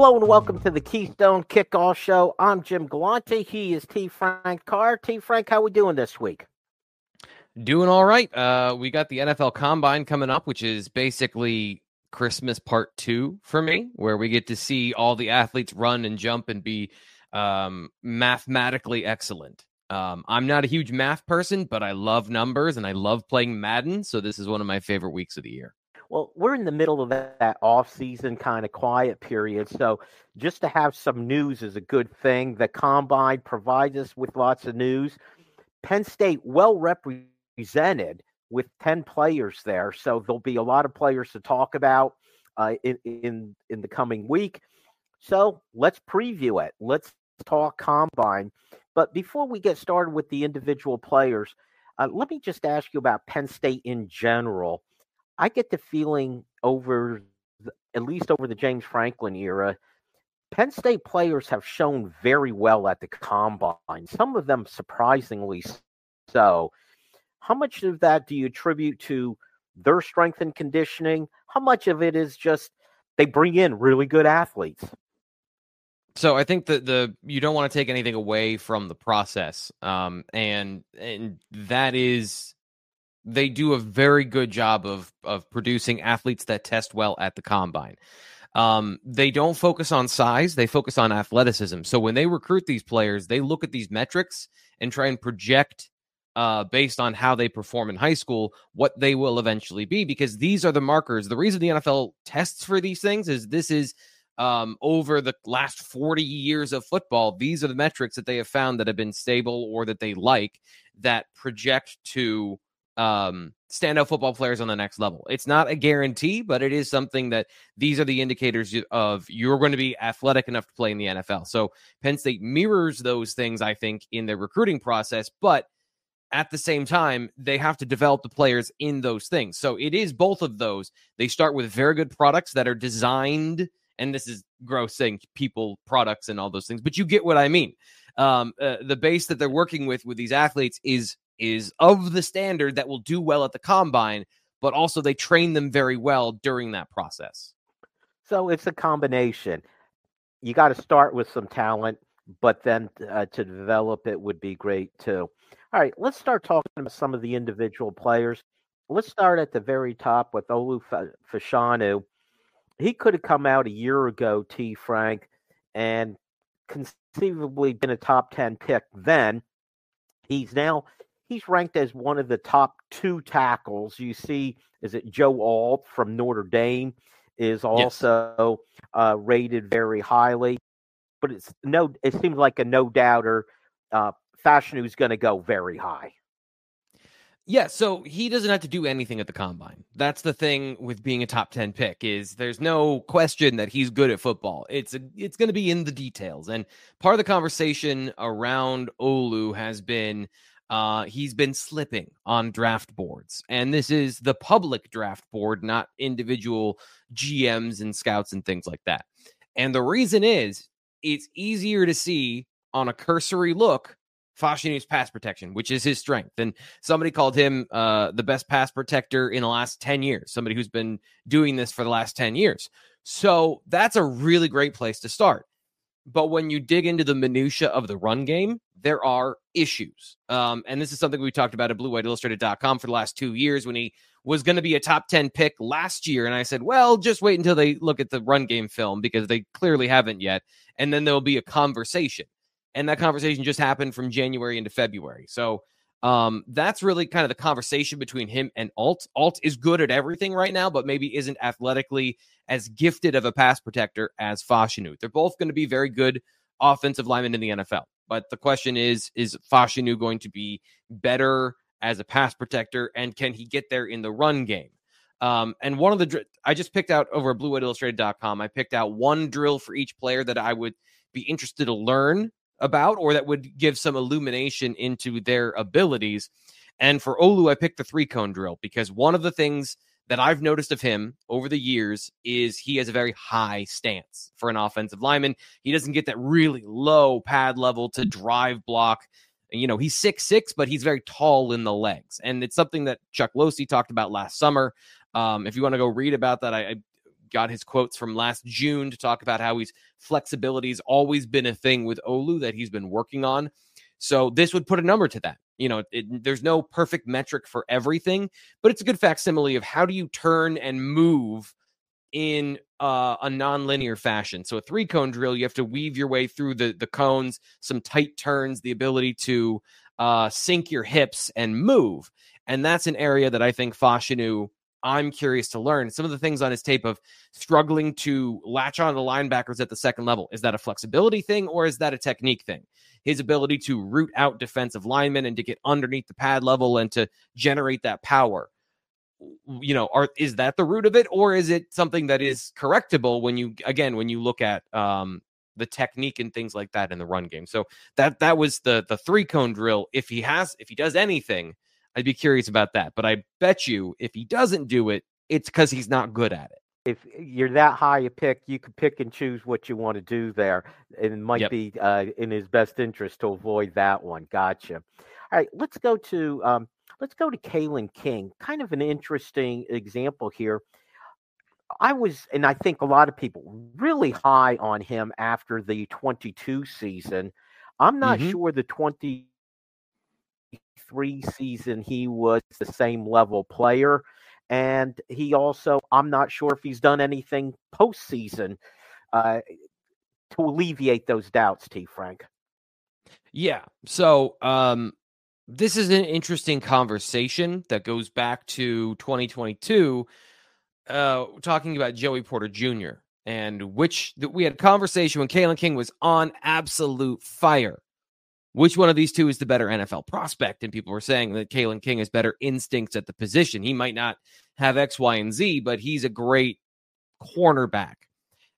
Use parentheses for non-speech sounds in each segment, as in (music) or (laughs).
Hello and welcome to the Keystone Kickoff Show. I'm Jim Galante. He is T. Frank Carr. T. Frank, how we doing this week? Doing all right. Uh, we got the NFL Combine coming up, which is basically Christmas part two for me, where we get to see all the athletes run and jump and be um, mathematically excellent. Um, I'm not a huge math person, but I love numbers and I love playing Madden. So this is one of my favorite weeks of the year. Well, we're in the middle of that, that off-season kind of quiet period, so just to have some news is a good thing. The combine provides us with lots of news. Penn State well represented with 10 players there, so there'll be a lot of players to talk about uh, in, in in the coming week. So let's preview it. Let's talk combine. But before we get started with the individual players, uh, let me just ask you about Penn State in general. I get the feeling over, the, at least over the James Franklin era, Penn State players have shown very well at the combine. Some of them surprisingly so. How much of that do you attribute to their strength and conditioning? How much of it is just they bring in really good athletes? So I think that the you don't want to take anything away from the process, um, and and that is they do a very good job of of producing athletes that test well at the combine. Um, they don't focus on size; they focus on athleticism. So when they recruit these players, they look at these metrics and try and project uh, based on how they perform in high school what they will eventually be, because these are the markers. The reason the NFL tests for these things is this is um, over the last 40 years of football, these are the metrics that they have found that have been stable or that they like that project to um, standout football players on the next level. It's not a guarantee, but it is something that these are the indicators of you're going to be athletic enough to play in the NFL. So Penn State mirrors those things, I think, in their recruiting process, but at the same time, they have to develop the players in those things. So it is both of those. They start with very good products that are designed, and this is gross saying people, products, and all those things, but you get what I mean. Um, uh, the base that they're working with with these athletes is is of the standard that will do well at the combine, but also they train them very well during that process. So it's a combination. You got to start with some talent, but then uh, to develop it would be great too. All right, let's start talking about some of the individual players. Let's start at the very top with Olu Fashanu. He could have come out a year ago, T. Frank, and conceivably been a top 10 pick then. He's now he's ranked as one of the top two tackles. You see, is it Joe Alt from Notre Dame is also yes. uh, rated very highly, but it's no. It seems like a no doubter. Uh, Fashanu's going to go very high. Yeah, so he doesn't have to do anything at the combine. That's the thing with being a top 10 pick is there's no question that he's good at football. It's a, it's going to be in the details. And part of the conversation around Olu has been uh, he's been slipping on draft boards. And this is the public draft board, not individual GMs and scouts and things like that. And the reason is it's easier to see on a cursory look Fashanu's pass protection, which is his strength. And somebody called him uh, the best pass protector in the last 10 years, somebody who's been doing this for the last 10 years. So that's a really great place to start. But when you dig into the minutia of the run game, there are issues. Um, and this is something we talked about at BlueWhiteIllustrated.com for the last two years when he was going to be a top 10 pick last year. And I said, well, just wait until they look at the run game film because they clearly haven't yet. And then there'll be a conversation. And that conversation just happened from January into February. So um, that's really kind of the conversation between him and Alt. Alt is good at everything right now, but maybe isn't athletically as gifted of a pass protector as Fashanu. They're both going to be very good offensive linemen in the NFL. But the question is, is Fashanu going to be better as a pass protector, and can he get there in the run game? Um, and one of the I just picked out over at BlueWhiteIllustrated.com. I picked out one drill for each player that I would be interested to learn about, or that would give some illumination into their abilities. And for Olu, I picked the three cone drill because one of the things that I've noticed of him over the years is he has a very high stance for an offensive lineman. He doesn't get that really low pad level to drive block. You know, he's six six, but he's very tall in the legs. And it's something that Chuck Losey talked about last summer. Um, if you want to go read about that, I, I got his quotes from last June to talk about how he's flexibility has always been a thing with Olu that he's been working on. So this would put a number to that. You know, it, there's no perfect metric for everything, but it's a good facsimile of how do you turn and move in uh, a non-linear fashion. So a three cone drill, you have to weave your way through the the cones, some tight turns, the ability to uh, sink your hips and move, and that's an area that I think Fashanu I'm curious to learn some of the things on his tape of struggling to latch on to linebackers at the second level. Is that a flexibility thing or is that a technique thing? His ability to root out defensive linemen and to get underneath the pad level and to generate that power. You know, are is that the root of it, or is it something that is correctable when you again when you look at um, the technique and things like that in the run game? So that that was the the three cone drill. If he has if he does anything, I'd be curious about that. But I bet you if he doesn't do it, it's because he's not good at it. If you're that high a pick, you can pick and choose what you want to do there. And it might yep. be uh, in his best interest to avoid that one. Gotcha. All right, let's go to um, let's go to Kalen King. Kind of an interesting example here. I was, and I think a lot of people really high on him after the 22 season. I'm not mm-hmm. sure the 20 three season he was the same level player. And he also, I'm not sure if he's done anything postseason uh, to alleviate those doubts, T. Frank. Yeah. So um, this is an interesting conversation that goes back to 2022, uh, talking about Joey Porter Jr. and which we had a conversation when Kalen King was on absolute fire which one of these two is the better NFL prospect? And people were saying that Kalen King has better instincts at the position. He might not have X, Y, and Z, but he's a great cornerback.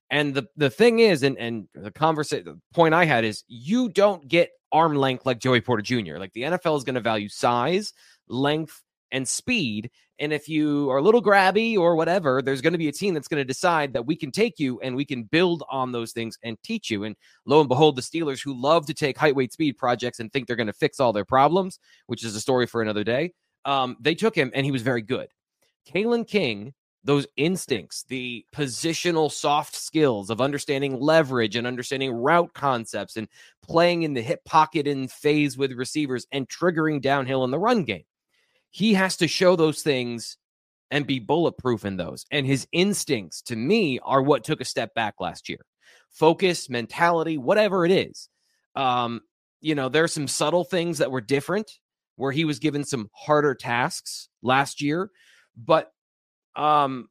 And the the thing is, and and the conversation the point I had is you don't get arm length like Joey Porter Jr. Like the NFL is going to value size, length, and speed. And if you are a little grabby or whatever, there's going to be a team that's going to decide that we can take you and we can build on those things and teach you. And lo and behold, the Steelers, who love to take height, weight, speed projects and think they're going to fix all their problems, which is a story for another day, um, they took him and he was very good. Kalen King, those instincts, the positional soft skills of understanding leverage and understanding route concepts and playing in the hip pocket in phase with receivers and triggering downhill in the run game he has to show those things and be bulletproof in those. And his instincts, to me, are what took a step back last year. Focus, mentality, whatever it is. Um, you know, there are some subtle things that were different where he was given some harder tasks last year. But um,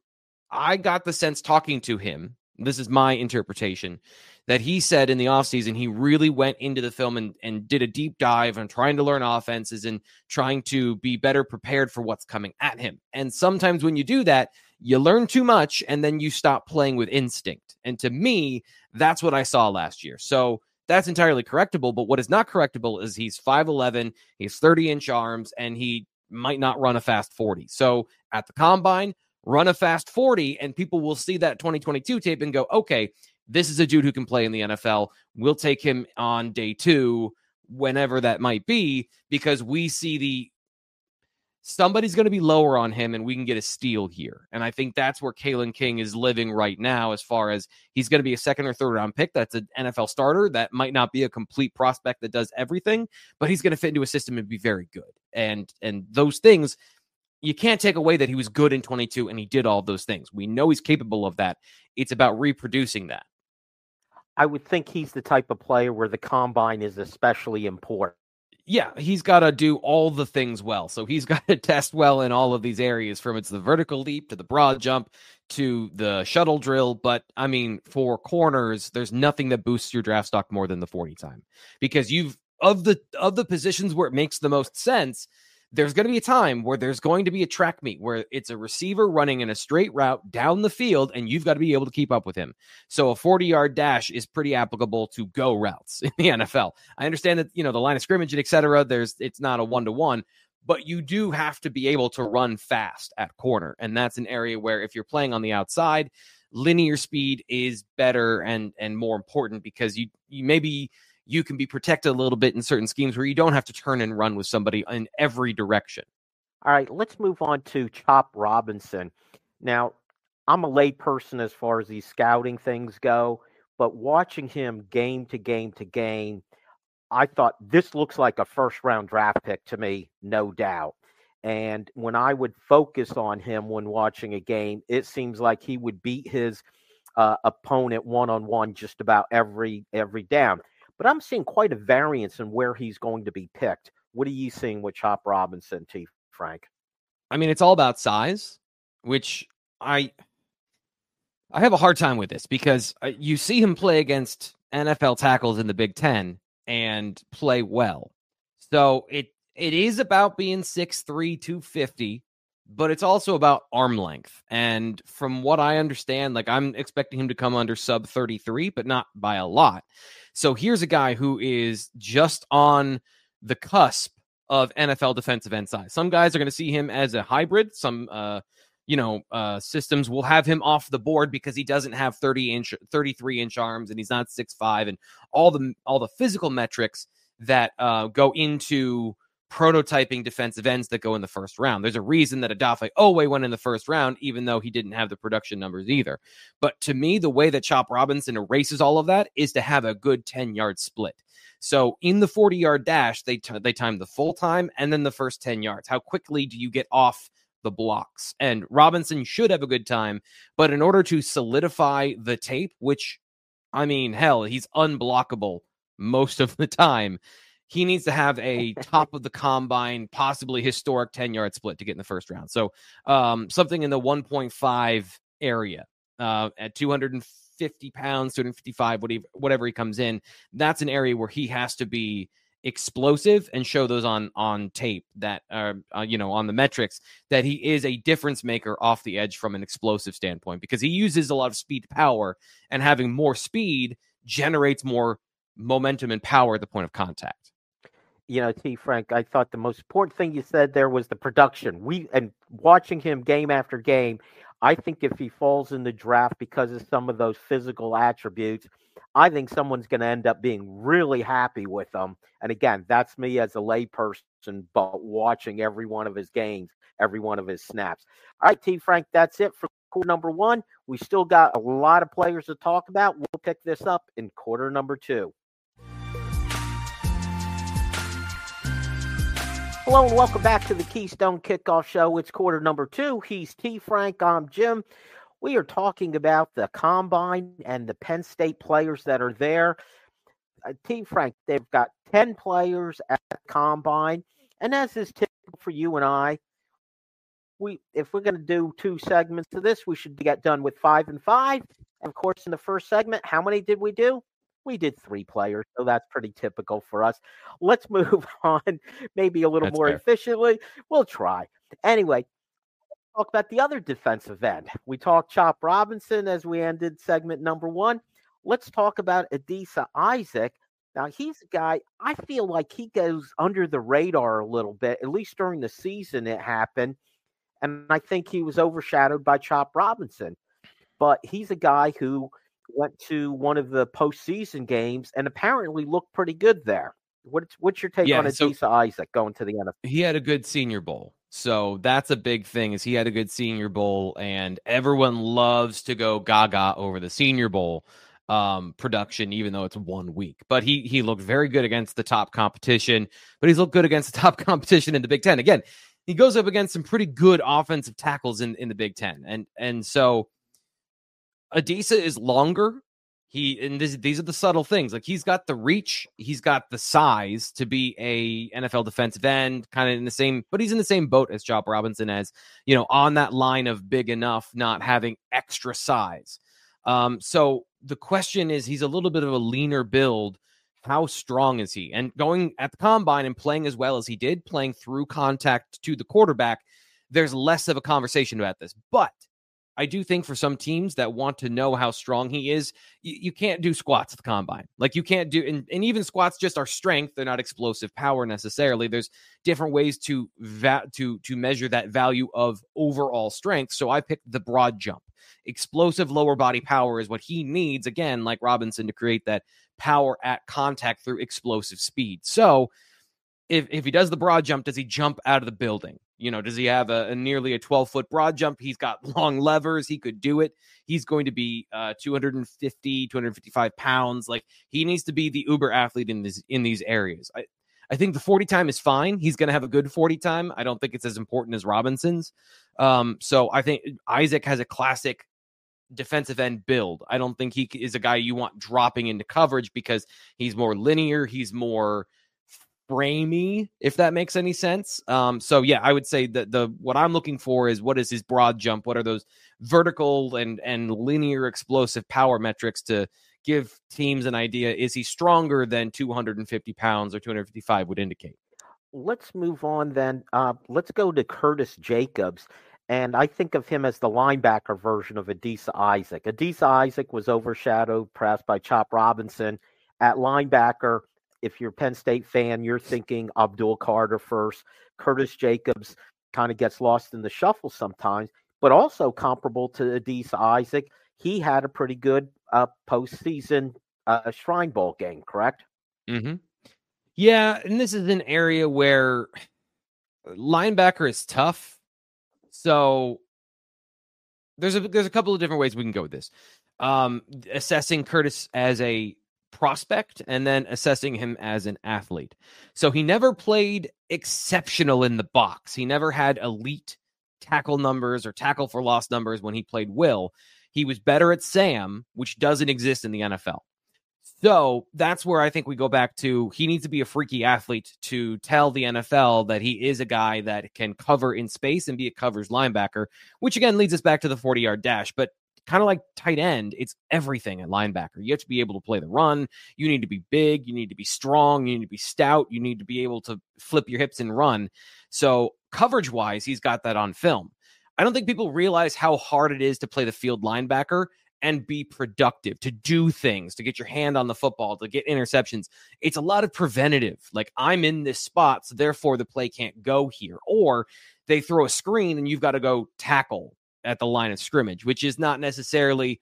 I got the sense talking to him, this is my interpretation, that he said in the offseason he really went into the film and, and did a deep dive on trying to learn offenses and trying to be better prepared for what's coming at him. And sometimes when you do that, you learn too much and then you stop playing with instinct. And to me, that's what I saw last year. So that's entirely correctable. But what is not correctable is he's 5'11, he's 30 inch arms, and he might not run a fast 40. So at the combine, run a fast 40, and people will see that 2022 tape and go, okay, this is a dude who can play in the NFL. We'll take him on day two, whenever that might be, because we see the somebody's going to be lower on him and we can get a steal here. And I think that's where Kalen King is living right now, as far as he's going to be a second or third round pick. That's an NFL starter. That might not be a complete prospect that does everything, but he's going to fit into a system and be very good. And and those things you can't take away that he was good in 22 and he did all those things. We know he's capable of that. It's about reproducing that. I would think he's the type of player where the combine is especially important. Yeah, he's got to do all the things well. So he's (laughs) got to test well in all of these areas from it's the vertical leap to the broad jump to the shuttle drill. But I mean, for corners, there's nothing that boosts your draft stock more than the 40 time because you've of the of the positions where it makes the most sense there's going to be a time where there's going to be a track meet where it's a receiver running in a straight route down the field and you've got to be able to keep up with him. So a 40 yard dash is pretty applicable to go routes (laughs) in the NFL. I understand that, you know, the line of scrimmage and et cetera, there's, it's not a one to one, but you do have to be able to run fast at corner. And that's an area where if you're playing on the outside, linear speed is better and, and more important because you, you maybe, you can be protected a little bit in certain schemes where you don't have to turn and run with somebody in every direction. All right, let's move on to Chop Robinson. Now, I'm a lay person as far as these scouting things go, but watching him game to game to game, I thought this looks like a first round draft pick to me, no doubt. And when I would focus on him when watching a game, it seems like he would beat his uh, opponent one on one just about every every down but I'm seeing quite a variance in where he's going to be picked. What are you seeing with Chop Robinson, T. Frank? I mean, it's all about size, which I I have a hard time with this because uh, you see him play against NFL tackles in the Big Ten and play well. So it it is about being 6'3, 250, but it's also about arm length. And from what I understand, like I'm expecting him to come under sub 33, but not by a lot. So here's a guy who is just on the cusp of NFL defensive end size. Some guys are going to see him as a hybrid. Some, uh, you know, uh, systems will have him off the board because he doesn't have 30 inch, 33 inch arms and he's not six five and all the all the physical metrics that uh, go into prototyping defensive ends that go in the first round. There's a reason that Odafe Oweh went in the first round, even though he didn't have the production numbers either. But to me, the way that Chop Robinson erases all of that is to have a good 10 yard split. So in the 40 yard dash, they, t- they time the full time and then the first 10 yards. How quickly do you get off the blocks? And Robinson should have a good time. But in order to solidify the tape, which I mean, hell, he's unblockable most of the time he needs to have a (laughs) top of the combine, possibly historic 10 yard split to get in the first round. So um, something in the 1.5 area uh, at 250 pounds, 255, whatever, whatever he comes in. That's an area where he has to be explosive and show those on on tape that uh, uh, you know on the metrics that he is a difference maker off the edge from an explosive standpoint because he uses a lot of speed power and having more speed generates more momentum and power at the point of contact you know, T. Frank, I thought the most important thing you said there was the production. We and watching him game after game, I think if he falls in the draft because of some of those physical attributes, I think someone's going to end up being really happy with him. And again, that's me as a layperson, but watching every one of his games, every one of his snaps. All right, T. Frank, that's it for quarter number one. We still got a lot of players to talk about. We'll pick this up in quarter number two. Hello and welcome back to the Keystone Kickoff Show. It's quarter number two. He's T. Frank. I'm Jim. We are talking about the combine and the Penn State players that are there. Uh, T. Frank, they've got 10 players at the combine. And as is typical for you and I, we if we're going to do two segments of this, we should get done with five and five. And of course, in the first segment, how many did we do? We did three players, so that's pretty typical for us. Let's (laughs) move on, maybe a little that's more fair. efficiently. We'll try. Anyway, talk about the other defensive end. We talked Chop Robinson as we ended segment number one. Let's talk about Adisa Isaac. Now, he's a guy, I feel like he goes under the radar a little bit, at least during the season it happened. And I think he was overshadowed by Chop Robinson. But he's a guy who went to one of the postseason games and apparently looked pretty good there. What's what's your take yeah, on Adisa so Isaac going to the NFL? He had a good Senior Bowl, so that's a big thing. Is he had a good Senior Bowl, and everyone loves to go Gaga over the Senior Bowl um, production, even though it's one week. But he he looked very good against the top competition. But he's looked good against the (laughs) top competition in the Big Ten. Again, he goes up against some pretty good offensive tackles in in the Big Ten, and and so Adisa is longer. He and this, these are the subtle things. Like he's got the reach, he's got the size to be a NFL defensive end, kind of in the same, but he's in the same boat as Chop Robinson, as you know, on that line of big enough, not having extra size. Um, so the question is, he's a little bit of a leaner build. how strong is he? And going at the combine and playing as well as he did, playing through contact to the quarterback, there's less of a conversation about this. But I do think for some teams that want to know how strong he is, you, you can't do squats at the combine. Like you can't do, and, and, even squats just are strength. They're not explosive power necessarily. There's different ways to va- to to measure that value of overall strength. So I picked the broad jump. Explosive lower body power is what he needs. Again, like Robinson, to create that power at contact through explosive speed. So if if he does the broad jump, does he jump out of the building? You know, does he have a, a nearly a 12 foot broad jump? He's got (laughs) long levers. He could do it. He's going to be uh, 250, 255 pounds. Like he needs to be the uber athlete in this in these areas. I, I think the 40 time is fine. He's going to have a good 40 time. I don't think it's as important as Robinson's. Um, so I think Isaac has a classic defensive end build. I don't think he is a guy you want dropping into coverage because he's more linear. He's more framey, if that makes any sense. Um, so yeah, I would say that the what I'm looking for is what is his broad jump? What are those vertical and and linear explosive power metrics to give teams an idea? Is he stronger than 250 pounds or 255 would indicate? Let's move on then. Uh, let's go to Curtis Jacobs. And I think of him as the linebacker version of Adisa Isaac. Adisa Isaac was overshadowed perhaps by Chop Robinson at linebacker if you're Penn State fan, you're thinking Abdul Carter first. Curtis Jacobs kind of gets lost in the shuffle sometimes, but also comparable to Adisa Isaac. He had a pretty good uh, postseason uh, Shrine Bowl game, correct? Mm-hmm. Yeah, and this is an area where linebacker is tough. So there's a there's a couple of different ways we can go with this. Um, assessing Curtis as a prospect and then assessing him as an athlete. So he never played exceptional in the box. He never had elite tackle numbers or tackle for loss numbers when he played Will. He was better at Sam, which doesn't exist in the NFL. So that's where I think we go back to he needs to be a freaky athlete to tell the NFL that he is a guy that can cover in space and be a covers linebacker, which again leads us back to the 40 yard dash. But kind of like tight end, it's everything at linebacker. You have to be able to play the run. You need to be big. You need to be strong. You need to be stout. You need to be able to flip your hips and run. So, coverage wise, he's got that on film. I don't think people realize how hard it is to play the field linebacker and be productive, to do things, to get your hand on the football, to get interceptions. It's a lot of preventative. Like, I'm in this spot, so therefore the play can't go here. Or they throw a screen and you've got to go tackle at the line of scrimmage, which is not necessarily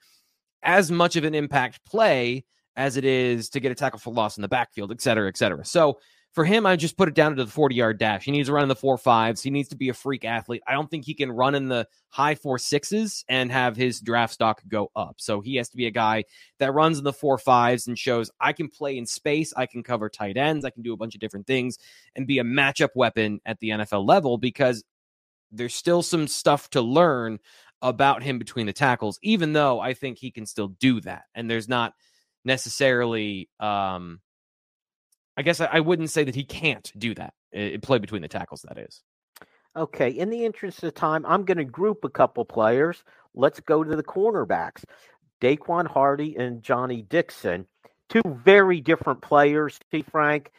as much of an impact play as it is to get a tackle for loss in the backfield, et cetera, et cetera. So for him, I just put it down to the 40 yard dash. He needs to run in the four fives. He needs to be a freak athlete. I don't think he can run in the high four sixes and have his draft stock go up. So he has to be a guy that runs in the four fives and shows I can play in space. I can cover tight ends. I can do a bunch of different things and be a matchup weapon at the NFL level because there's still some stuff to learn about him between the tackles, even though I think he can still do that. And there's not necessarily, um, I guess I, I wouldn't say that he can't do that. It, play between the tackles, that is. Okay. In the interest of time, I'm going to group a couple players. Let's go to the cornerbacks Daequan Hardy and Johnny Dixon. Two very different players, T. Frank.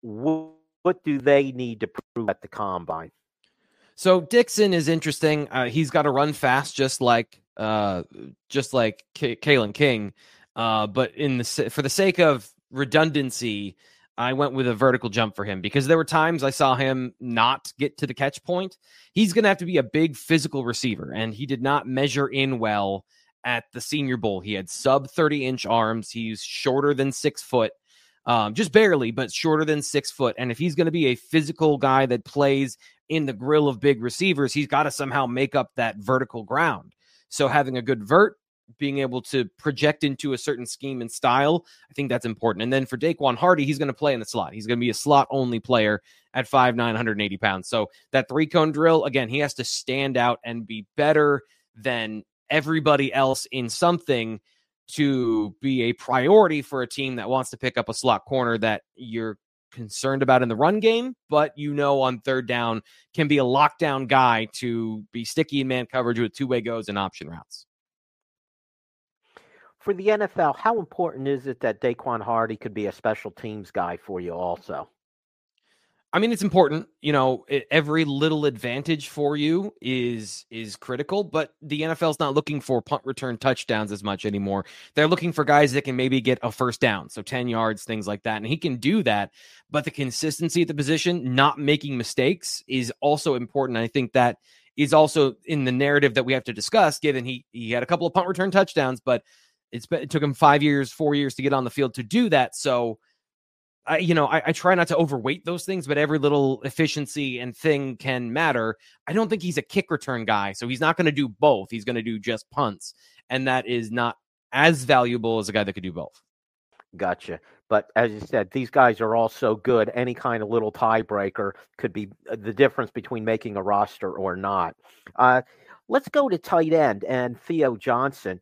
What do they need to prove at the combine? So Dixon is interesting. Uh, he's got to run fast, just like uh, just like K- Kalen King. Uh, but in the for the sake of redundancy, I went with a vertical jump for him because there were times I saw him not get to the catch point. He's going to have to be a big physical receiver, and he did not measure in well at the Senior Bowl. He had sub 30 inch arms. He's shorter than six foot, um, just barely, but shorter than six foot. And if he's going to be a physical guy that plays in the grill of big receivers, he's got to somehow make up that vertical ground. So having a good vert, being able to project into a certain scheme and style, I think that's important. And then for Daequan Hardy, he's going to play in the slot. He's going to be a slot only player at 5'9, 180 pounds. So that three cone drill, again, he has to stand out and be better than everybody else in something to be a priority for a team that wants to pick up a slot corner that you're concerned about in the run game, but you know on third down can be a lockdown guy to be sticky in man coverage with two way goes and option routes. for the NFL, how important is it that Daequan Hardy could be a special teams guy for you also? I mean, it's important. You know, every little advantage for you is is critical. But the NFL's not looking for punt return touchdowns as much anymore. They're looking for guys that can maybe get a first down, so ten yards, things like that, and he can do that. But the consistency at the position, not making mistakes, is also important. I think that is also in the narrative that we have to discuss. Given he he had a couple of punt return touchdowns, but it's it took him five years, four years to get on the field to do that. So I, you know, I, I, try not to overweight those things, but every little efficiency and thing can matter. I don't think he's a kick return guy, so he's not going to do both. He's going to do just punts, and that is not as valuable as a guy that could do both. Gotcha. But as you said, these guys are all so good. Any kind of little tiebreaker could be uh, the difference between making a roster or not. Uh, let's go to tight end and Theo Johnson.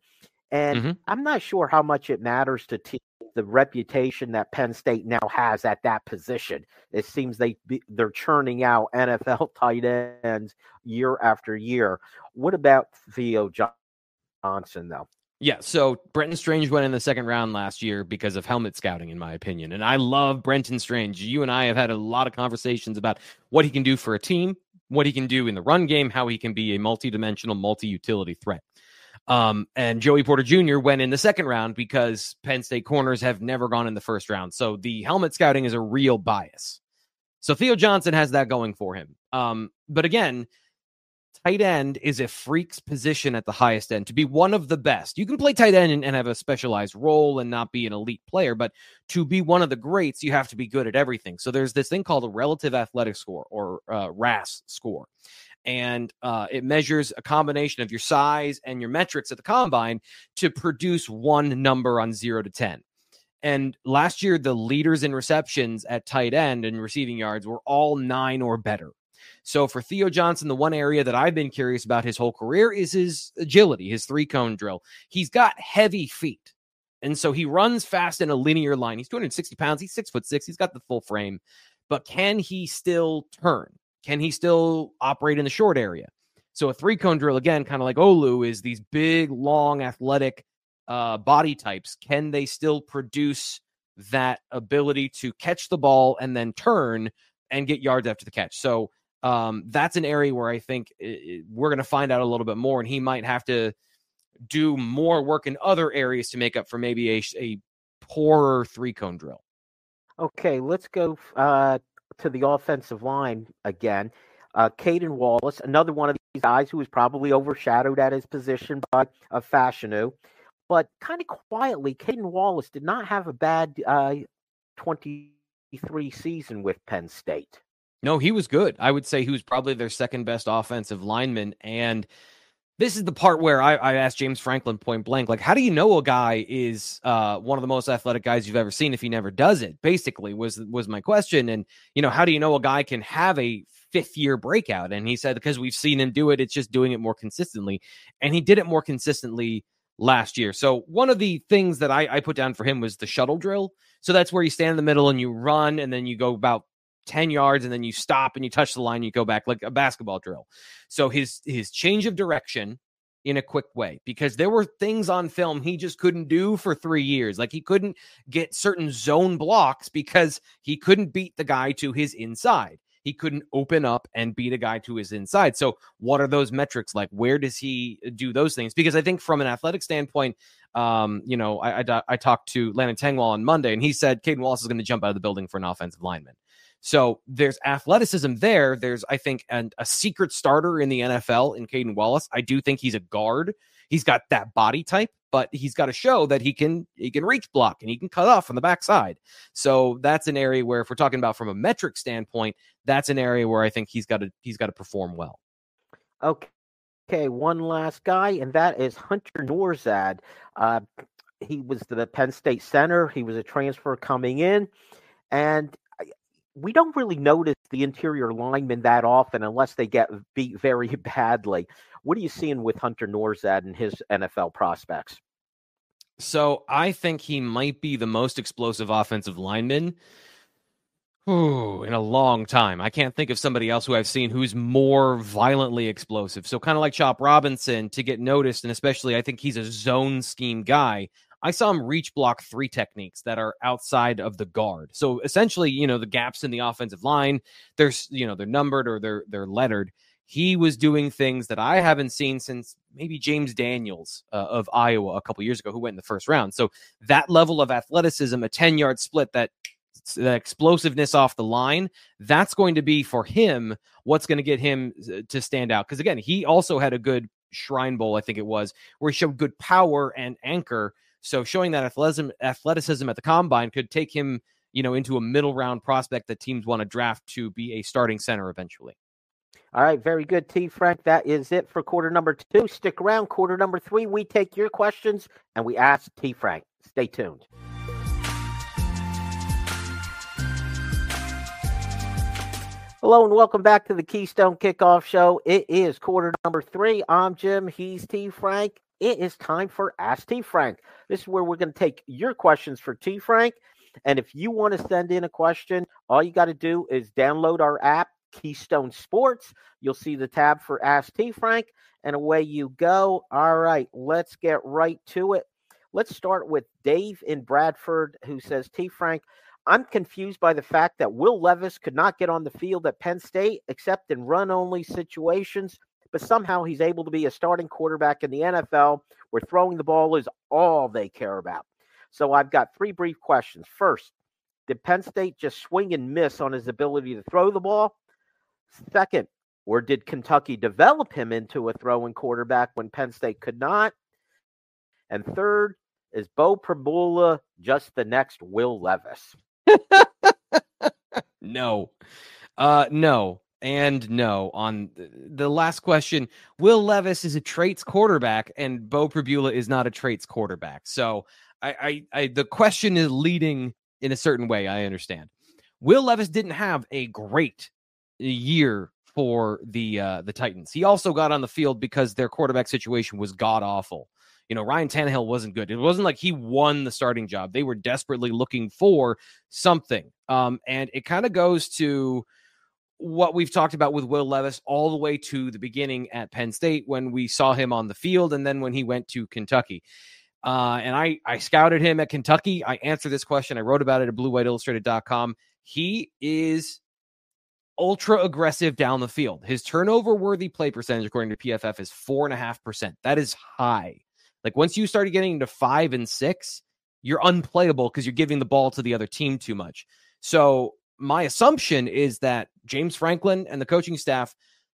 And mm-hmm. I'm not sure how much it matters to teams the reputation that Penn State now has at that position. It seems they be, they're churning out NFL (laughs) tight ends year after year. What about Theo Johnson though? Yeah, so Brenton Strange went in the second round last year because of helmet scouting, in my opinion. And I love Brenton Strange. You and I have had a lot of conversations about what he can do for a team, what he can do in the run game, how he can be a multi-dimensional, multi-utility threat. Um, and Joey Porter Jr. went in the second round because Penn State corners have never gone in the first round. So the helmet scouting is a real bias. So Theo Johnson has that going for him. Um, but again, tight end is a freak's position at the highest end to be one of the best. You can play tight end and, and, have a specialized role and not be an elite player, but to be one of the greats, you have to be good at everything. So there's this thing called a relative athletic score or uh, RAS score and uh, it measures a combination of your size and your metrics at the combine to produce one number on zero to 10. And last year, the leaders in receptions at tight end and receiving yards were all nine or better. So for Theo Johnson, the one area that I've been curious about his whole career is his agility, his three cone drill. He's got heavy feet. And so he runs fast in a linear line. He's 260 pounds. He's six foot six. He's got the full frame. But can he still turn? Can he still operate in the short area? So a three cone drill, again, kind of like Olu, is these big, long, athletic uh, body types. Can they still produce that ability to catch the ball and then turn and get yards after the catch? So um, that's an area where I think it, we're going to find out a little bit more, and he might have to do more work in other areas to make up for maybe a, a poorer three cone drill. Okay, let's go uh, to the offensive line again. Uh, Caden Wallace, another one of these guys who was probably overshadowed at his position by uh, Fashanu. But kind of quietly, Caden Wallace did not have a bad uh, 23 season with Penn State. No, he was good. I would say he was probably their second best offensive lineman. And this is the part where I, I, asked James Franklin point blank, like, how do you know a guy is uh, one of the most athletic guys you've ever seen if he never does it? Basically, was was my question. And you know, how do you know a guy can have a fifth year breakout? And he said because we've seen him do it, it's just doing it more consistently, and he did it more consistently last year. So one of the things that I, I put down for him was the shuttle drill. So that's where you stand in the middle and you run, and then you go about 10 yards and then you stop and you touch the line and you go back like a basketball drill so his his change of direction in a quick way because there were things on film he just couldn't do for 3 years like he couldn't get certain zone blocks because he couldn't beat the guy to his inside he couldn't open up and beat a guy to his inside. So, what are those metrics like? Where does he do those things? Because I think from an athletic standpoint, um, you know, I, I, I talked to Landon Tengwall on Monday, and he said Caden Wallace is going to jump out of the building for an offensive lineman. So there's athleticism there. There's, I think, an, a secret starter in the NFL in Caden Wallace. I do think he's a guard. He's got that body type, but he's got to show that he can he can reach block and he can cut off on the backside. So that's an area where, if we're talking about from a metric standpoint, that's an area where I think he's got to he's got to perform well. Okay. Okay, one last guy, and that is Hunter Nourzad. Uh, he was the Penn State center. He was a transfer coming in, and we don't really notice the interior linemen that often unless they get beat very (laughs) badly. What are you seeing with Hunter Nourzad and his NFL prospects? So I think he might be the most explosive offensive lineman ooh, in a long time. I can't think of somebody else who I've seen who's more violently explosive. So kind of like Chop Robinson to get noticed, and especially I think he's a zone scheme guy. I saw him reach block three techniques that are outside of the guard. So essentially, you know, the gaps in the offensive line, there's, you know, they're numbered or they're they're lettered. He was doing things that I haven't seen since maybe James Daniels uh, of Iowa a couple years ago, who went in the first round. So that level of athleticism, a 10 yard split that the explosiveness off the line, that's going to be for him what's going to get him uh, to stand out. Because again, he also had a good Shrine Bowl, I think it was, where he showed good power and anchor. So showing that athleticism, athleticism at the combine could take him, you know, into a middle round prospect that teams want to draft to be a starting center eventually. All right, very good, T. Frank. That is it for quarter number two. Stick around. Quarter number three, we take your questions and we ask T. Frank. Stay tuned. Hello and welcome back to the Keystone Kickoff Show. It is quarter number three. I'm Jim. He's T. Frank. It is time for Ask T. Frank. This is where we're going to take your questions for T. Frank. And if you want to send in a question, all you got to do is download our app, Keystone Sports. You'll see the tab for Ask T. Frank, and away you go. All right, let's get right to it. Let's start with Dave in Bradford, who says, T. Frank, I'm confused by the fact that Will Levis could not get on the field at Penn State except in run only situations, but somehow he's able to be a starting quarterback in the NFL where throwing the ball is all they care about. So I've got three brief questions. First, did Penn State just swing and miss on his ability to throw the ball? Second, or did Kentucky develop him into a throwing quarterback when Penn State could not? And third, is Beau Pribula just the next Will Levis? (laughs) no. Uh no. And no on the last question. Will Levis is a traits quarterback, and Beau Pribula is not a traits quarterback. So I, I, I the question is leading in a certain way. I understand. Will Levis didn't have a great year for the uh, the Titans. He also got on the field because their quarterback situation was god awful. You know, Ryan Tannehill wasn't good. It wasn't like he won the starting job. They were desperately looking for something. Um, and it kind of goes to what we've talked about with Will Levis all the way to the beginning at Penn State when we saw him on the field and then when he went to Kentucky. Uh, and I, I scouted him at Kentucky. I answered this question. I wrote about it at bluewhiteillustrated.com. He is ultra aggressive down the field. His turnover worthy play percentage, according to PFF, is four and a half percent. That is high. Like once you started getting into five and six, you're unplayable because you're giving the ball to the other team too much. So my assumption is that James Franklin and the coaching staff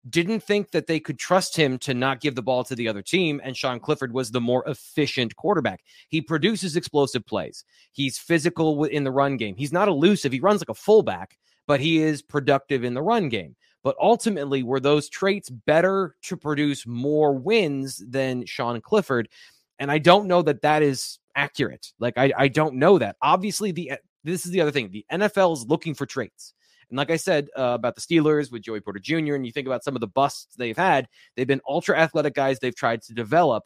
didn't think that they could trust him to not give the ball to the other team. And Sean Clifford was the more efficient quarterback. He produces explosive plays. He's physical in the run game. He's not elusive. He runs like a fullback, but he is productive in the run game. But ultimately, were those traits better to produce more wins than Sean Clifford? And I don't know that that is accurate. Like I, I don't know that. Obviously, the this is the other thing. The NFL is looking for traits. And like I said uh, about the Steelers with Joey Porter Jr., and you think about some of the busts they've had, they've been ultra athletic guys they've tried to develop.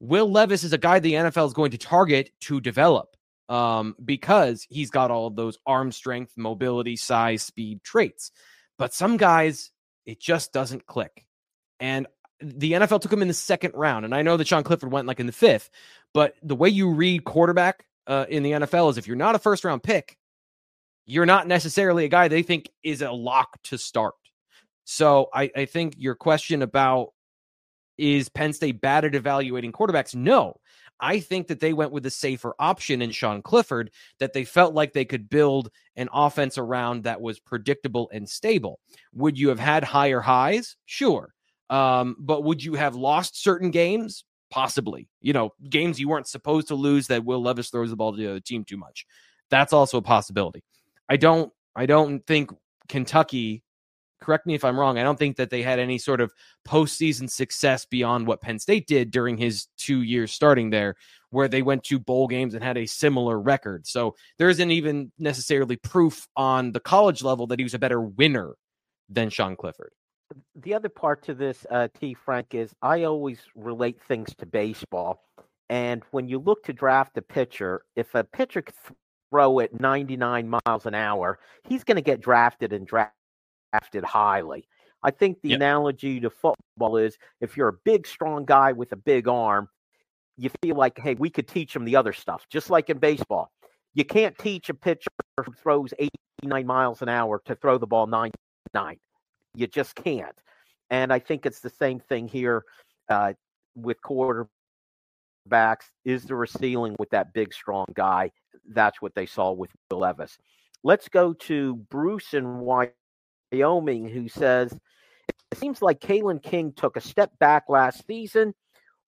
Will Levis is a guy the NFL is going to target to develop um, because he's got all of those arm strength, mobility, size, speed traits. But some guys, it just doesn't click. And the NFL took him in the second round. And I know that Sean Clifford went like in the fifth, but the way you read quarterback uh, in the NFL is if you're not a first round pick, you're not necessarily a guy they think is a lock to start. So I, I think your question about is Penn State bad at evaluating quarterbacks? No. I think that they went with the safer option in Sean Clifford that they felt like they could build an offense around that was predictable and stable. Would you have had higher highs? Sure. Um, but would you have lost certain games? Possibly. You know, games you weren't supposed to lose that Will Levis throws the ball to the other team too much. That's also a possibility. I don't I don't think Kentucky correct me if I'm wrong. I don't think that they had any sort of postseason success beyond what Penn State did during his two years starting there, where they went to bowl games and had a similar record. So there isn't even necessarily proof on the college level that he was a better winner than Sean Clifford the other part to this, uh, T. Frank, is I always relate things to baseball. And when you look to draft a pitcher, if a pitcher can throw at 99 miles an hour, he's going to get drafted and drafted highly. I think the yep. analogy to football is if you're a big, strong guy with a big arm, you feel like, hey, we could teach him the other stuff, just like in baseball. You can't teach a pitcher who throws 89 miles an hour to throw the ball 99. You just can't. And I think it's the same thing here uh, with quarterbacks. Is there a ceiling with that big, strong guy? That's what they saw with Will Levis. Let's go to Bruce in Wyoming, who says, It seems like Kalen King took a step back last season.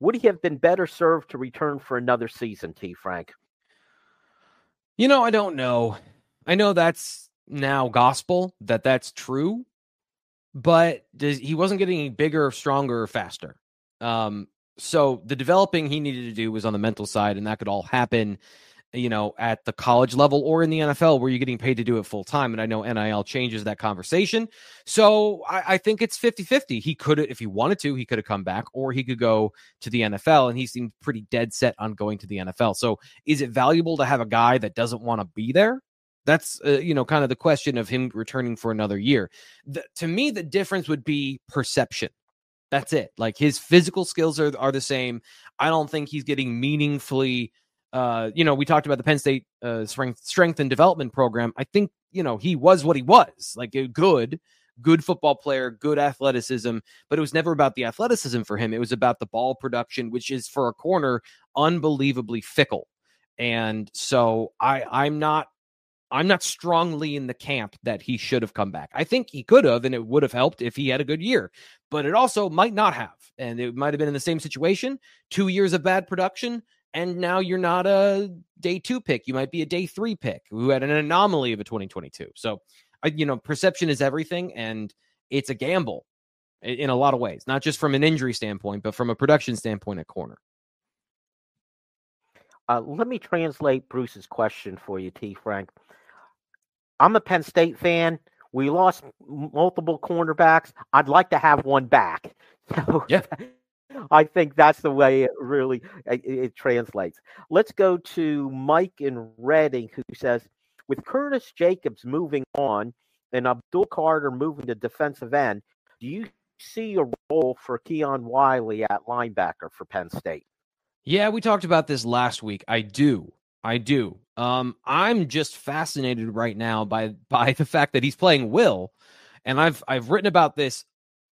Would he have been better served to return for another season, T. Frank? You know, I don't know. I know that's now gospel that that's true, but does, he wasn't getting any bigger, stronger, or faster. Um, so the developing he needed to do was on the mental side, and that could all happen you know, at the college level or in the NFL where you're getting paid to do it full time. And I know NIL changes that conversation. So I, I think it's 50 50. He could, if he wanted to, he could have come back or he could go to the NFL. And he seemed pretty dead set on going to the NFL. So is it valuable to have a guy that doesn't want to be there? That's, uh, you know, kind of the question of him returning for another year. The, to me, the difference would be perception. That's it. Like his physical skills are, are the same. I don't think he's getting meaningfully uh, you know, we talked about the Penn State uh, strength strength and development program. I think you know he was what he was, like a good, good football player, good athleticism, but it was never about the athleticism for him. It was about the ball production, which is for a corner unbelievably fickle. And so I I'm not I'm not strongly in the camp that he should have come back. I think he could have, and it would have helped if he had a good year, but it also might not have. And it might have been in the same situation two years of bad production, and now you're not a day two pick. You might be a day three pick who had an anomaly of a 2022. So, you know, perception is everything, and it's a gamble in a lot of ways, not just from an injury standpoint, but from a production standpoint at corner. Uh, let me translate Bruce's question for you, T. Frank. I'm a Penn State fan. We lost multiple cornerbacks. I'd like to have one back. (laughs) So yeah. (laughs) I think that's the way it really it, it translates. Let's go to Mike in Reading, who says, with Curtis Jacobs moving on and Abdul Carter moving to defensive end, do you see a role for Keon Wylie at linebacker for Penn State? Yeah, we talked about this last week. I do. I do. Um, I'm just fascinated right now by (laughs) by the fact that he's playing Will, and I've I've written about this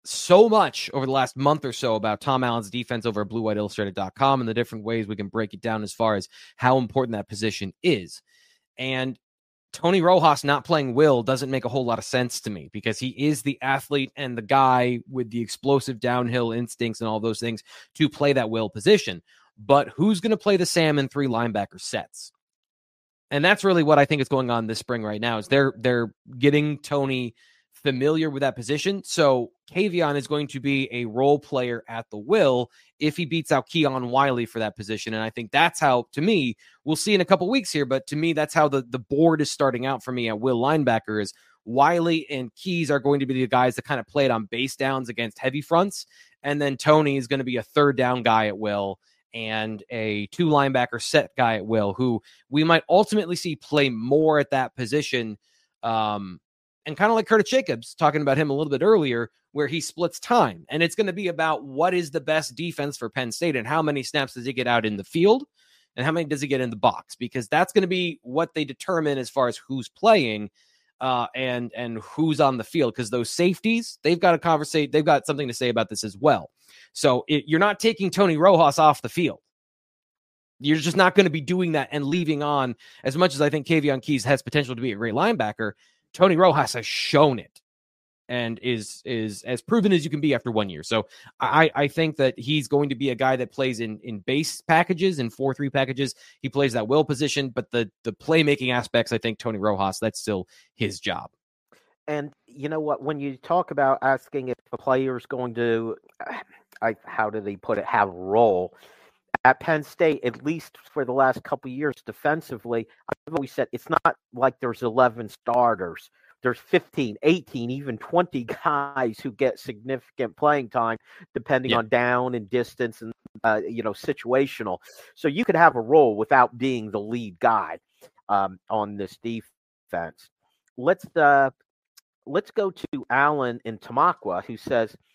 so much over the last month or so about Tom Allen's defense over at bluewhiteillustrated.com and the different ways we can break it down as far as how important that position is. And Tony Rojas not playing Will doesn't make a whole lot of sense to me because he is the athlete and the guy with the explosive downhill instincts and all those things to play that Will position. But who's going to play the Sam and three linebacker sets? And that's really what I think is going on this spring right now is they're they're getting Tony familiar with that position. So Kaveion is going to be a role player at the will if he beats out Keon Wylie for that position. And I think that's how, to me, we'll see in a couple weeks here, but to me, that's how the, the board is starting out for me at will linebacker is Wylie and Keys are going to be the guys that kind of play it on base downs against heavy fronts. And then Tony is going to be a third down guy at will and a two linebacker set guy at will, who we might ultimately see play more at that position um, and kind of like Curtis Jacobs, talking about him a little bit earlier, where he splits time. And it's going to be about what is the best defense for Penn State and how many snaps does he get out in the field and how many does he get in the box? Because that's going to be what they determine as far as who's playing uh, and and who's on the field. Because those safeties, they've got to conversate, they've got something to say about this as well. So it, you're not taking Tony Rojas off the field. You're just not going to be doing that and leaving on as much as I think Kaveion Keys has potential to be a great linebacker. Tony Rojas has shown it and is is as proven as you can be after one year. So I I think that he's going to be a guy that plays in in base packages and four three packages. He plays that will position, but the the playmaking aspects, I think Tony Rojas, that's still his job. And you know what? When you talk about asking if a player is going to, I how do they put it, have a role at Penn State, at least for the last couple years defensively, I've always said it's not like there's 11 starters. There's 15, 18, even 20 (laughs) guys who get significant playing time depending yeah. on down and distance and, uh, you know, situational. So you could have a role without being the lead guy um, on this defense. Let's uh, let's go to Alan in Tamaqua, who says –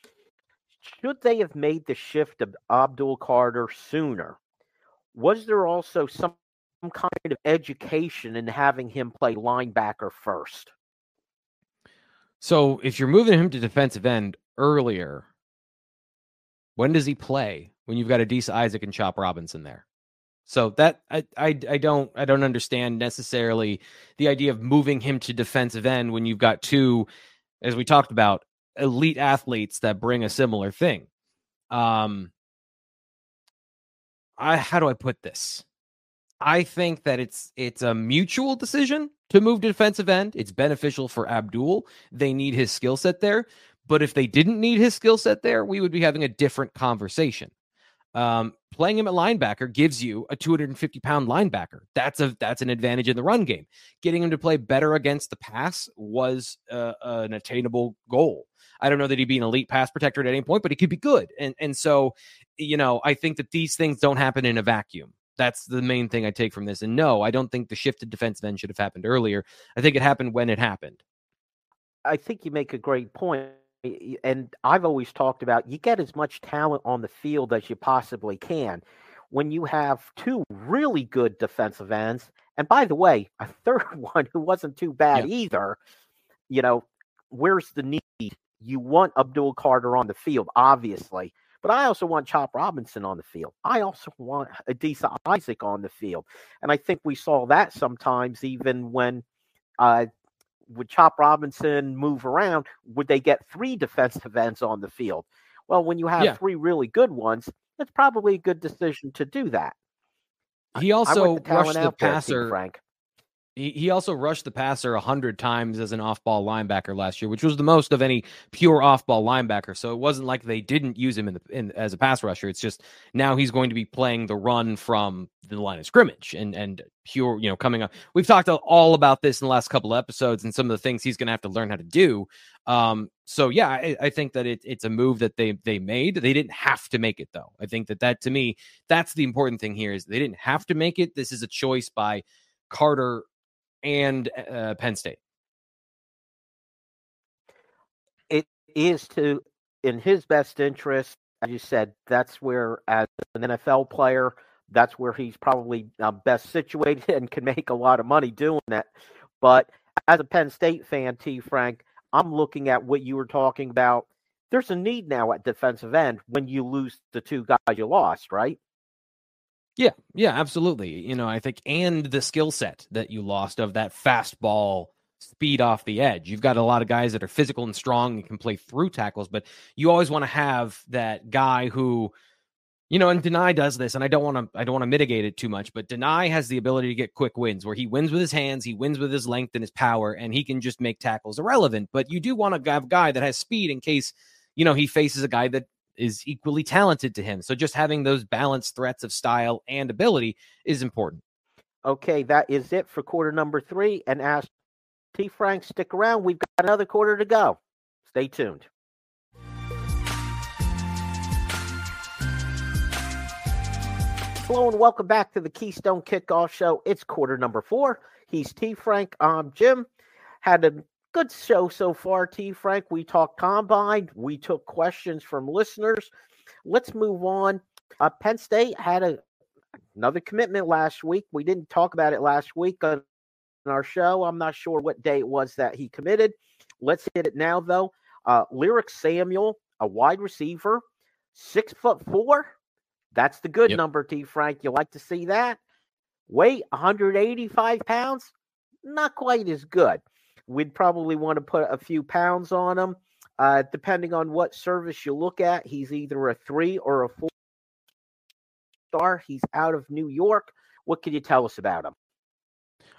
should they have made the shift of Abdul Carter sooner? was there also some kind of education in having him play linebacker first? So if you're moving him to defensive end earlier, when does he play? When you've got Adisa Isaac and Chop Robinson there. So that I, I I don't I don't understand necessarily the idea of moving him to defensive end when you've got two, as we talked about, elite athletes that bring a similar thing. Um, I how do I put this? I think that it's it's a mutual decision to move to defensive end. It's beneficial for Abdul. They need his skill set there. But if they didn't need his skill set there, we would be having a different conversation. Um, playing him at linebacker gives you a 250 pound linebacker. That's a that's an advantage in the run game. Getting him to play better against the pass was uh, an attainable goal. I don't know that he'd be an elite pass protector at any point, but he could be good. And and so, you know, I think that these things don't happen in a vacuum. That's the main thing I take from this. And no, I don't think the shift to defensive end should have happened earlier. I think it happened when it happened. I think you make a great point. And I've always talked about you get as much talent on the field as you possibly can. When you have two really good defensive ends, and by the way, a third (laughs) one who wasn't too bad yeah. either, you know, where's the need? You want Abdul Carter on the field, obviously, but I also want Chop Robinson on the field. I also want Adisa Isaac on the field. And I think we saw that sometimes even when uh, would Chop Robinson move around, would they get three defensive ends on the field? Well, when you have yeah. three really good ones, it's probably a good decision to do that. He also rushed the passer. There, Frank. He, also rushed the passer 100 times as an off ball linebacker last year, which was the most of any pure off ball linebacker. So it wasn't like they didn't use him in the in, as a pass rusher. It's just now he's going to be playing the run from the line of scrimmage and and pure, you know, coming up. We've talked all about this in the last couple episodes and some of the things he's going to have to learn how to do. Um, so yeah, I, I think that it, it's a move that they they made. They didn't have to make it though. I think that that to me, that's the important thing here is they didn't have to make it. This is a choice by Carter and uh, Penn State. It is to in his best interest, as you said. That's where, as an NFL player, that's where he's probably uh, best situated (laughs) and can make a lot of money doing that. But as a Penn State fan, T. Frank, I'm looking at what you were talking about. There's a need now at defensive end when you lose the two guys you lost, right? Yeah, yeah, absolutely. You know, I think and the skill set that you lost of that fastball speed off the edge. You've got a lot of guys that are physical and strong and can play through tackles, but you always want to have that guy who you know, and Dani does this, and I don't want to I don't want to mitigate it too much, but Dani has the ability to get quick wins where he wins with his hands, he wins with his length and his power, and he can just make tackles irrelevant. But you do want to have a guy that has speed in case, you know, he faces a guy that is equally talented to him. So just having those balanced threats of style and ability is important. Okay, that is it for quarter number three. And as T. Frank, stick around. We've got another quarter to go. Stay tuned. Hello and welcome back to the Keystone Kickoff Show. It's quarter number four. He's T. Frank. I'm Jim. Had a good show so far, T. Frank. We talked combine. We took questions from listeners. Let's move on. Uh, Penn State had a another commitment last week. We didn't talk about it last week on our show. I'm not sure what day it was that he committed. Let's hit it now, though. Uh, Lyrick Samuel, a wide receiver, six foot four. That's the good yep. number, T. Frank. You like to see that? Weight 185 pounds. Not quite as good we'd probably want to put a few pounds on him. Uh, depending on what service you look at, he's either a three or a four star. He's out of New York. What can you tell us about him?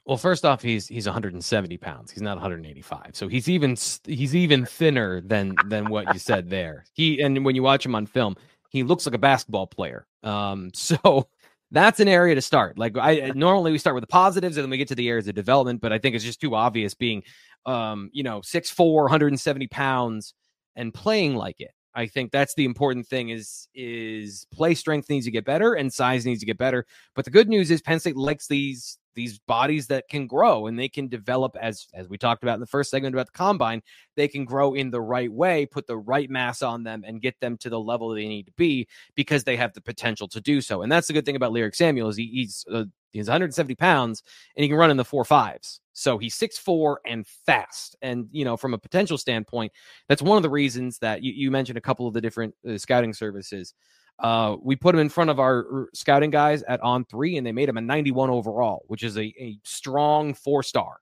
Well, first off, he's he's 170 pounds. He's not 185, so he's even he's even thinner than than what you said there. He and when you watch him on film, he looks like a basketball player. Um, (laughs) so that's an area to start. Like I normally we start with the positives and then we get to the areas of development, but I think it's just too obvious being um, you know, 6'4, 170 pounds and playing like it. I think that's the important thing is is play strength needs to get better and size needs to get better. But the good news is Penn State likes these these bodies that can grow and they can develop as as we talked about in the first segment about the combine they can grow in the right way put the right mass on them and get them to the level they need to be because they have the potential to do so and that's the good thing about Lyrick Samuel is he, he's uh, he's 170 pounds and he can run in the four fives so he's six four and fast and you know from a potential standpoint that's one of the reasons that you, you mentioned a couple of the different uh, scouting services uh, we put him in front of our scouting guys at on three, and they made him a 91 overall, which is a, a strong four star.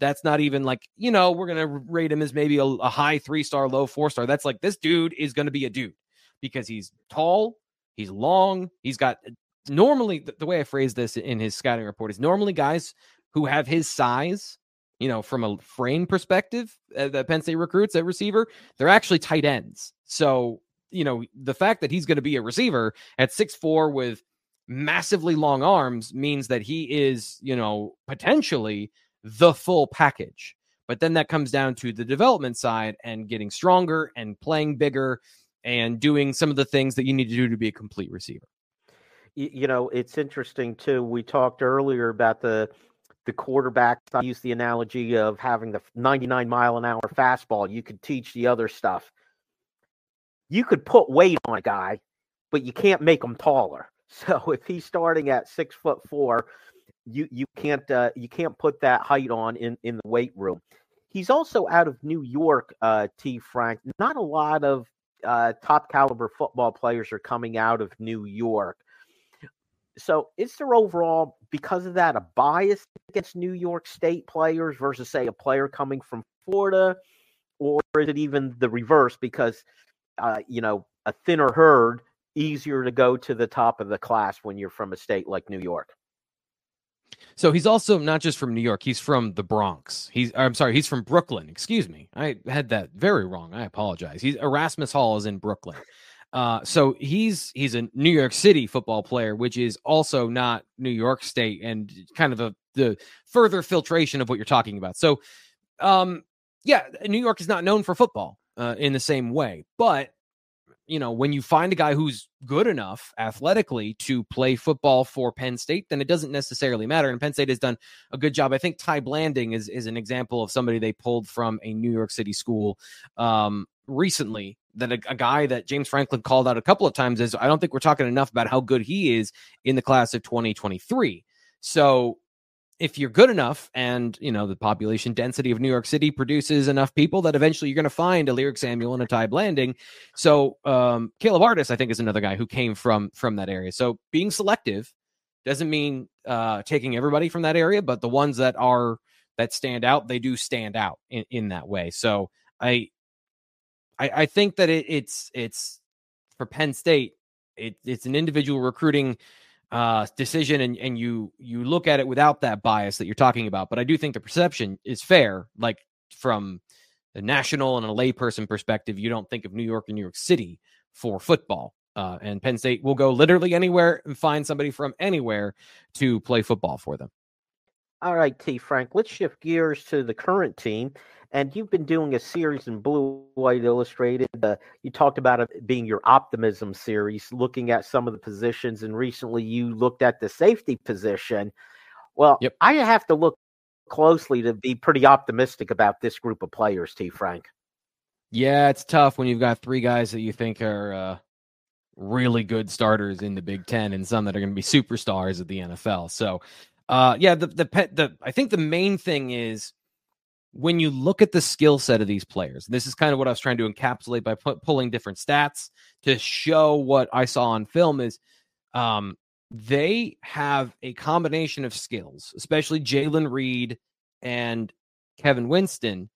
That's not even like, you know, we're going to rate him as maybe a, a high three star, low four star. That's like this dude is going to be a dude because he's tall, he's long, he's got normally the, the way I phrase this in his scouting report is normally guys who have his size you know, from a frame perspective, uh, the Penn State recruits at receiver, they're actually tight ends. So you know, the fact that he's going to be a receiver at six four with massively long arms means that he is, you know, potentially the full package. But then that comes down to the development side and getting stronger and playing bigger and doing some of the things that you need to do to be a complete receiver. You know, it's interesting too. We talked earlier about the the quarterback. I use the analogy of having the 99 mile an hour fastball. You could teach the other stuff you could put weight on a guy, but you can't make him taller. (laughs) So if he's starting at six foot four, you you can't uh, you can't put that height on in in the weight room. He's also out of New York, uh, T. Frank. Not a lot of uh, top caliber football players are coming out of New York. So is there overall, because of that, a bias against New York State players versus, say, a player coming from Florida? Or is it even the reverse because uh, you know, a thinner herd, easier to go to the top of the class when you're from a state like New York. So he's also not just from New York, he's from the Bronx. He's I'm sorry, he's from Brooklyn. Excuse me. I had that very wrong. I apologize. He's Erasmus Hall is in Brooklyn. Uh, so he's he's a New York City football player, which is also not New York State, and kind of a the further filtration of what you're talking about. So, um, yeah, New York is not known for football uh, in the same way. But you know, when you find a guy who's good enough athletically to play football for Penn State, then it doesn't necessarily matter. And Penn State has done a good job. I think Ty Blanding is is an example of somebody they pulled from a New York City school um, recently. That a, a guy that James Franklin called out a couple of times is I don't think we're talking enough about how good he is in the class of 2023. So if you're good enough and you know the population density of New York City produces enough people that eventually you're going to find a Lyrick Samuel and a Ty Blanding. So um, Caleb Artis, I think, is another guy who came from from that area. So being selective doesn't mean uh, taking everybody from that area, but the ones that are that stand out, they do stand out in, in that way. So I, I, I think that it, it's it's for Penn State, it, it's an individual recruiting uh, decision and, and you you look at it without that bias that you're talking about. But I do think the perception is fair. Like from a national and a layperson perspective, you don't think of New York and New York City for football. Uh, and Penn State will go literally anywhere and find somebody from anywhere to play football for them. All right, T. Frank, let's shift gears to the current team and you've been doing a series in Blue White Illustrated. Uh, you talked about it being your optimism series, looking at some of the positions, and recently you looked at the safety position. Well, yep. I have to look closely to be pretty optimistic about this group of players, T. Frank. Yeah, it's tough when you've got three guys that you think are uh, really good starters in the Big Ten, and some that are going to be superstars at the NFL. So, uh, yeah, the the the I think the main thing is when you look at the skill set of these players, this is kind of what I was trying to encapsulate by pu- pulling different stats to show what I saw on film is um, they have a combination of skills, especially Jaylen Reed and Kevin Winston.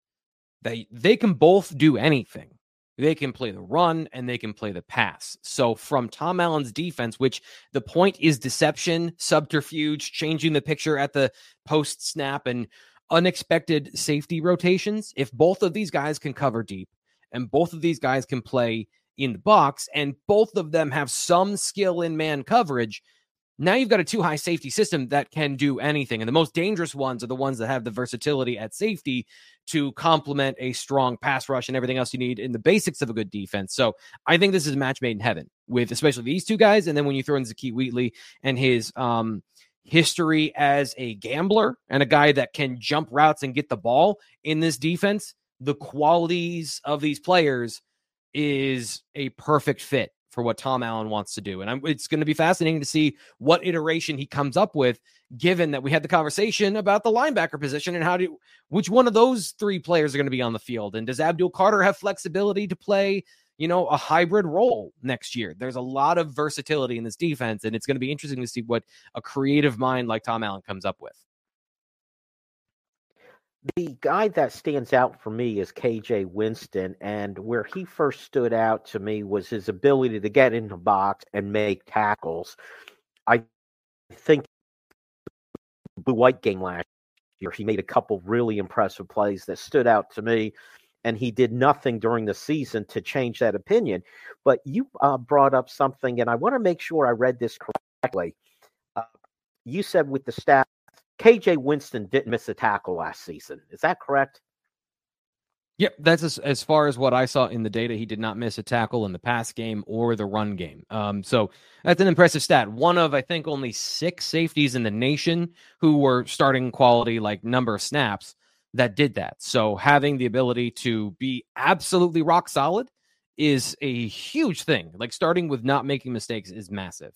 They they can both do anything. They can play the run and they can play the pass. So from Tom Allen's defense, which the point is deception, subterfuge, changing the picture at the post snap and unexpected safety rotations, if both of these guys can cover deep and both of these guys can play in the box and both of them have some skill in man coverage, now you've got a two high safety system that can do anything. And the most dangerous ones are the ones that have the versatility at safety to complement a strong pass rush and everything else you need in the basics of a good defense. So I think this is a match made in heaven with especially these two guys. And then when you throw in Zakee Wheatley and his um history as a gambler and a guy that can jump routes and get the ball in this defense, the qualities of these players is a perfect fit for what Tom Allen wants to do. And I'm, it's going to be fascinating to see what iteration he comes up with, given that we had the conversation about the linebacker position and how do which one of those three players are going to be on the field. And does Abdul Carter have flexibility to play, you know, a hybrid role next year? There's a lot of versatility in this defense, and it's going to be interesting to see what a creative mind like Tom Allen comes up with. The guy that stands out for me is KJ Winston, and where he first stood out to me was his ability to get in the box and make tackles. I think the White game last year, he made a couple really impressive plays that stood out to me, and he did nothing during the season to change that opinion. But you uh, brought up something, and I want to make sure I read this correctly. Uh, you said with the staff KJ Winston didn't miss a tackle last season. Is that correct? Yep, that's as, as far as what I saw in the data. He did not miss a tackle in the pass game or the run game. Um, so that's an impressive stat. One of, I think, only six safeties in the nation who were starting quality, like number of snaps, that did that. So having the ability to be absolutely rock solid is a huge thing. Like starting with not making mistakes is massive.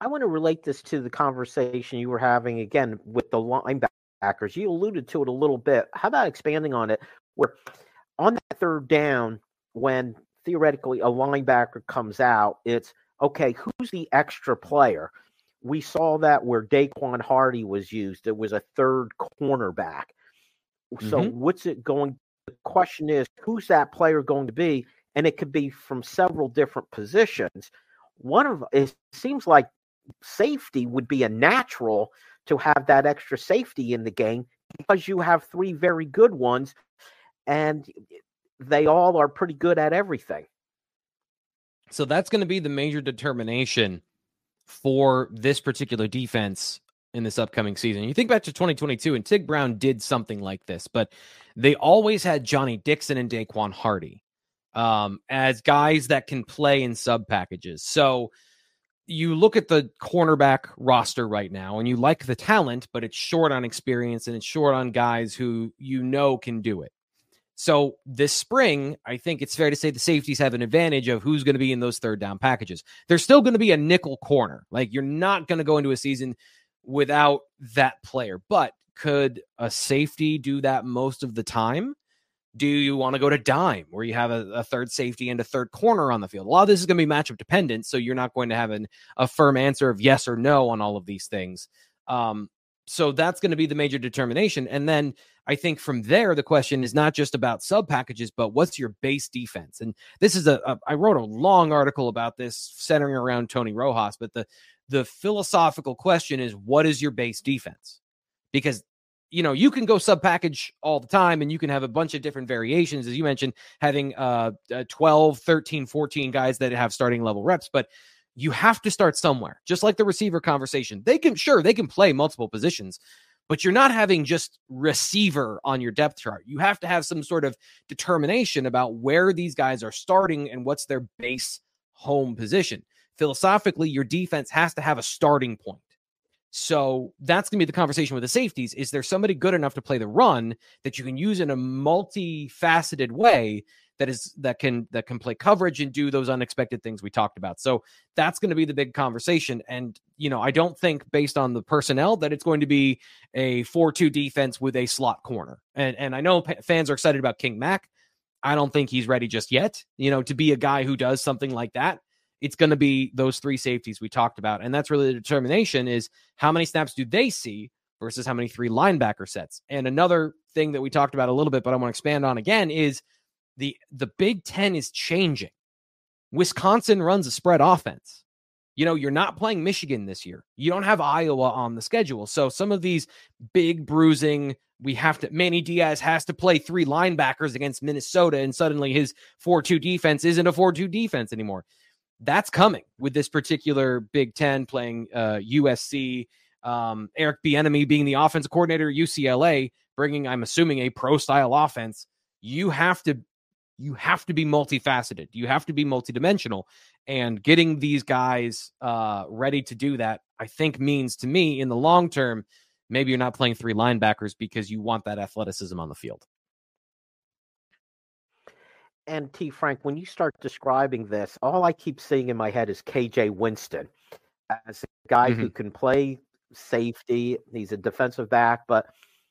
I want to relate this to the conversation you were having again with the linebackers. You alluded to it a little bit. How about expanding on it? Where on that third down, when theoretically a linebacker comes out, it's okay, who's the extra player? We saw that where Daequan Hardy was used. It was a third cornerback. So mm-hmm. what's it going? The question is, who's that player going to be? And it could be from several different positions. One of it seems like safety would be a natural to have that extra safety in the game because you have three very good ones and they all are pretty good at everything. So that's going to be the major determination for this particular defense in this upcoming season. You think back to 2022, and Tig Brown did something like this, but they always had Johnny Dixon and Daequan Hardy um, as guys that can play in sub packages. So you look at the cornerback roster right now and you like the talent, but it's short on experience and it's short on guys who you know can do it. So this spring, I think it's fair to say the safeties have an advantage of who's going to be in those third down packages. There's still going to be a nickel corner. Like you're not going to go into a season without that player. But could a safety do that most of the time? Do you want to go to dime where you have a, a, third safety and a third corner on the field? A lot of this is going to be matchup dependent, so you're not going to have an, a firm answer of yes or no on all of these things. Um, so that's going to be the major determination. And then I think from there, the question is not just about sub packages, but what's your base defense? And this is a, a I wrote a long article about this centering around Tony Rojas, but the the philosophical question is what is your base defense? Because you know, you can go sub package all the time and you can have a bunch of different variations, as you mentioned, having uh, uh 12, 13, 14 guys that have starting level reps, but you have to start somewhere, just like the receiver conversation. They can, sure, they can play multiple positions, but you're not having just receiver on your depth chart. You have to have some sort of determination about where these guys are starting and what's their base home position. Philosophically, your defense has to have a starting point. So that's going to be the conversation with the safeties. Is there somebody good enough to play the run that you can use in a multifaceted way that is that can that can play coverage and do those unexpected things we talked about. So that's going to be the big conversation. And you know, I don't think based on the personnel that it's going to be a four-two defense with a slot corner. And and I know p- fans are excited about King Mack. I don't think he's ready just yet. You know, to be a guy who does something like that it's going to be those three safeties we talked about. And that's really the determination is how many snaps do they see versus how many three linebacker sets. And another thing that we talked about a little bit, but I want to expand on again is the the Big 10 is changing. Wisconsin runs a spread offense. You know, you're not playing Michigan this year. You don't have Iowa on the schedule. So some of these big bruising, we have to Manny Diaz has to play three linebackers against Minnesota and suddenly his 4-2 defense isn't a 4-2 defense anymore that's coming with this particular Big Ten playing uh, USC. Um, Eric Bieniemy being the offensive coordinator UCLA, bringing I'm assuming a pro style offense. You have to you have to be multifaceted. You have to be multidimensional, and getting these guys uh, ready to do that. I think means to me in the long term, maybe you're not playing three linebackers because you want that athleticism on the field. And T. Frank, when you start describing this, all I keep seeing in my head is KJ Winston as a guy mm-hmm. who can play safety. He's a defensive back, but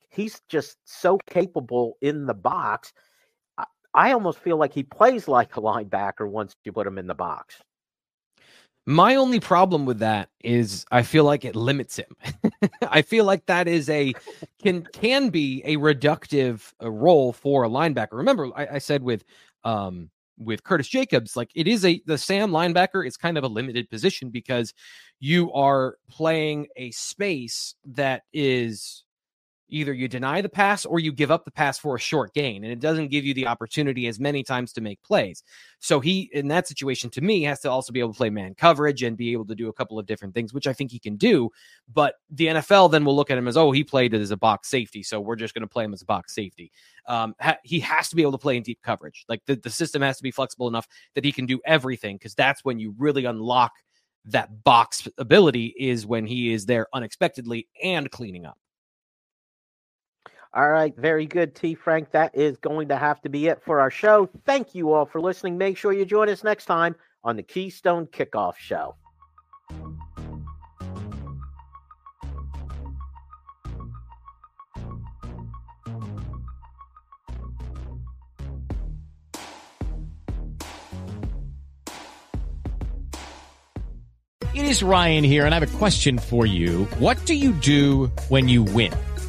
he's just so capable in the box. I almost feel like he plays like a linebacker once you put him in the box. My only problem with that is I feel like it limits him. (laughs) (laughs) I feel like that is a can can be a reductive uh, role for a linebacker. Remember, I, I said with um with Curtis Jacobs, like it is a the Sam linebacker is kind of a limited position because you are playing a space that is either you deny the pass or you give up the pass for a short gain and it doesn't give you the opportunity as many times to make plays. So he in that situation to me has to also be able to play man coverage and be able to do a couple of different things which i think he can do. But the nfl then will look at him as oh he played as a box safety so we're just going to play him as a box safety. Um, ha- he has to be able to play in deep coverage. Like the, the system has to be flexible enough that he can do everything because that's when you really unlock that box ability is when he is there unexpectedly and cleaning up all right, very good, T. Frank. That is going to have to be it for our show. Thank you all for listening. Make sure you join us next time on the Keystone Kickoff Show. It is Ryan here, and I have a question for you. What do you do when you win?